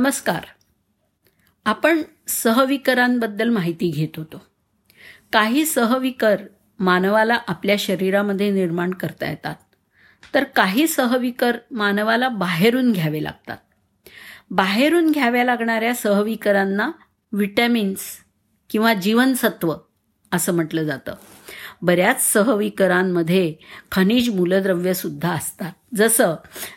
नमस्कार. आपण सहविकरांबद्दल माहिती घेत होतो. काही सहविकर मानवाला आपल्या शरीरामध्ये निर्माण करता येतात. तर काही सहविकर मानवाला बाहेरून घ्यावे लागतात. बाहेरून घ्याव्या लागणाऱ्या सहविकरांना विटॅमिन्स किंवा जीवनसत्व असं म्हटलं जातं. बऱ्याच सहविकरांमध्ये खनिज मूलद्रव्यसुद्धा असतात. जसं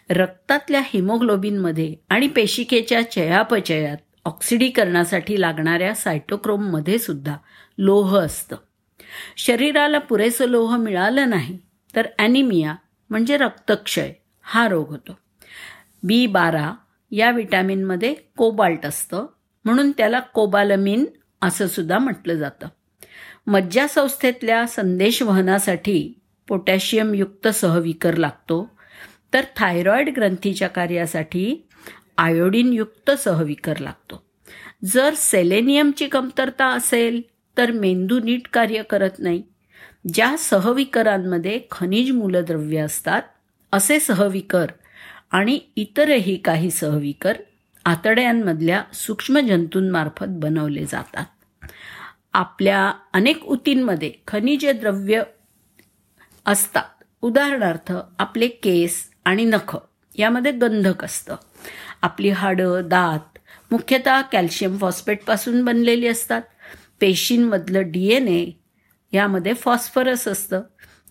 रक्तातल्या हिमोग्लोबिनमध्ये आणि पेशिकेच्या चयापचयात ऑक्सिडीकरणासाठी लागणाऱ्या सायटोक्रोममध्ये सुद्धा लोह असतं. शरीराला पुरेसं लोह मिळालं नाही तर ॲनिमिया म्हणजे रक्तक्षय हा रोग होतो. बी बारा या विटॅमिनमध्ये कोबाल्ट असतं म्हणून त्याला कोबालमिन असं सुद्धा म्हटलं जातं. मज्जासंस्थेतल्या संदेशवहनासाठी पोटॅशियमयुक्त सहविकर लागतो. तर थायरॉईड ग्रंथीच्या कार्यासाठी आयोडीनयुक्त सहविकर लागतो. जर सेलेनियमची कमतरता असेल तर मेंदू नीट कार्य करत नाही. ज्या सहविकरांमध्ये खनिज मूलद्रव्य असतात असे सहविकर आणि इतरही काही सहविकर आतड्यांमधल्या सूक्ष्म जंतूंमार्फत बनवले जातात. आपल्या अनेक ऊतींमध्ये खनिज द्रव्य असतात. उदाहरणार्थ आपले केस आणि नख यामध्ये गंधक असतं. आपली हाडं दात मुख्यतः कॅल्शियम फॉस्फेटपासून बनलेली असतात. पेशींमधलं डी एन ए यामध्ये फॉस्फरस असतं.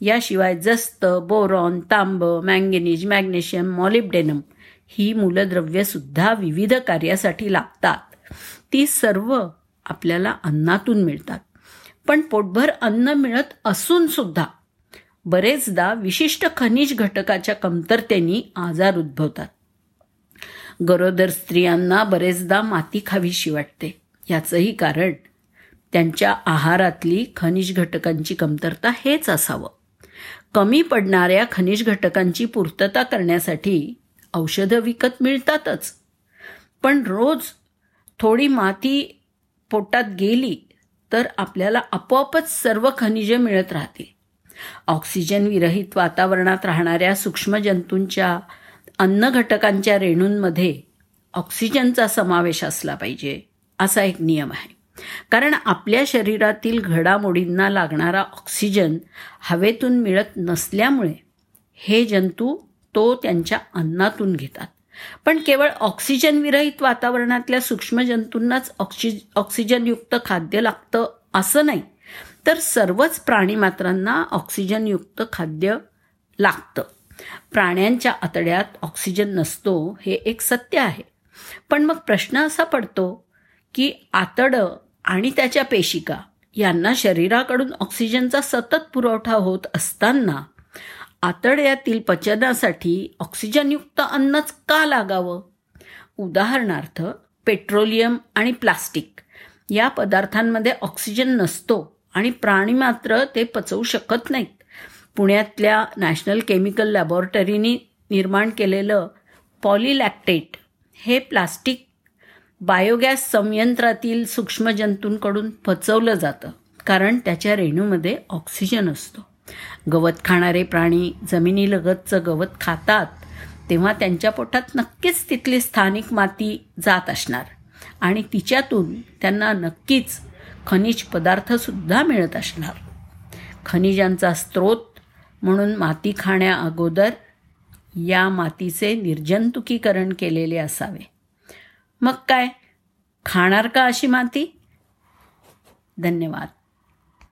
याशिवाय जस्त बोरॉन तांब मँगेनीज मॅग्नेशियम मॉलिब्डेनम ही मूलद्रव्यसुद्धा विविध कार्यासाठी लागतात. ती सर्व आपल्याला अन्नातून मिळतात. पण पोटभर अन्न मिळत असून सुद्धा बरेचदा विशिष्ट खनिज घटकाच्या कमतरतेने आजार उद्भवतात. गरोदर स्त्रियांना बरेचदा माती खावीशी वाटते. याचंही कारण त्यांच्या आहारातली खनिज घटकांची कमतरता हेच असावं. कमी पडणाऱ्या खनिज घटकांची पूर्तता करण्यासाठी औषधं विकत मिळतातच. पण रोज थोडी माती पोटात गेली तर आपल्याला आपोआपच सर्व खनिजे मिळत राहतील. ऑक्सिजन विरहित वातावरणात राहणाऱ्या सूक्ष्म जंतूंच्या अन्न घटकांच्या रेणूंमध्ये ऑक्सिजनचा समावेश असला पाहिजे असा एक नियम आहे. कारण आपल्या शरीरातील घडामोडींना लागणारा ऑक्सिजन हवेतून मिळत नसल्यामुळे हे जंतू तो त्यांच्या अन्नातून घेतात. पण केवळ ऑक्सिजनविरहित वातावरणातल्या सूक्ष्म जंतूंनाच ऑक्सिज ऑक्सिजनयुक्त खाद्य लागतं असं नाही तर सर्वच प्राणीमात्रांना ऑक्सिजनयुक्त खाद्य लागतं. प्राण्यांच्या आतड्यात ऑक्सिजन नसतो हे एक सत्य आहे. पण मग प्रश्न असा पडतो की आतडं आणि त्याच्या पेशिका यांना शरीराकडून ऑक्सिजनचा सतत पुरवठा होत असताना आतड्यातील पचनासाठी ऑक्सिजनयुक्त अन्नच का लागावं? उदाहरणार्थ पेट्रोलियम आणि प्लास्टिक. या पदार्थांमध्ये ऑक्सिजन नसतो आणि प्राणी मात्र ते पचवू शकत नाहीत. पुण्यातल्या नॅशनल केमिकल लॅबॉरेटरीनी निर्माण केलेलं पॉलिलॅक्टेट हे प्लास्टिक बायोगॅस संयंत्रातील सूक्ष्मजंतूंकडून पचवलं जातं कारण त्याच्या रेणूमध्ये ऑक्सिजन असतो. गवत खाणारे प्राणी जमिनीलगतचं गवत खातात तेव्हा त्यांच्या पोटात नक्कीच तिथली स्थानिक माती जात असणार. आणि तिच्यातून त्यांना नक्कीच खनिज पदार्थसुद्धा मिळत असणार. खनिजांचा स्रोत म्हणून माती खाण्या अगोदर या मातीचे निर्जंतुकीकरण केलेले असावे. मग काय? खाणार का अशी माती? धन्यवाद.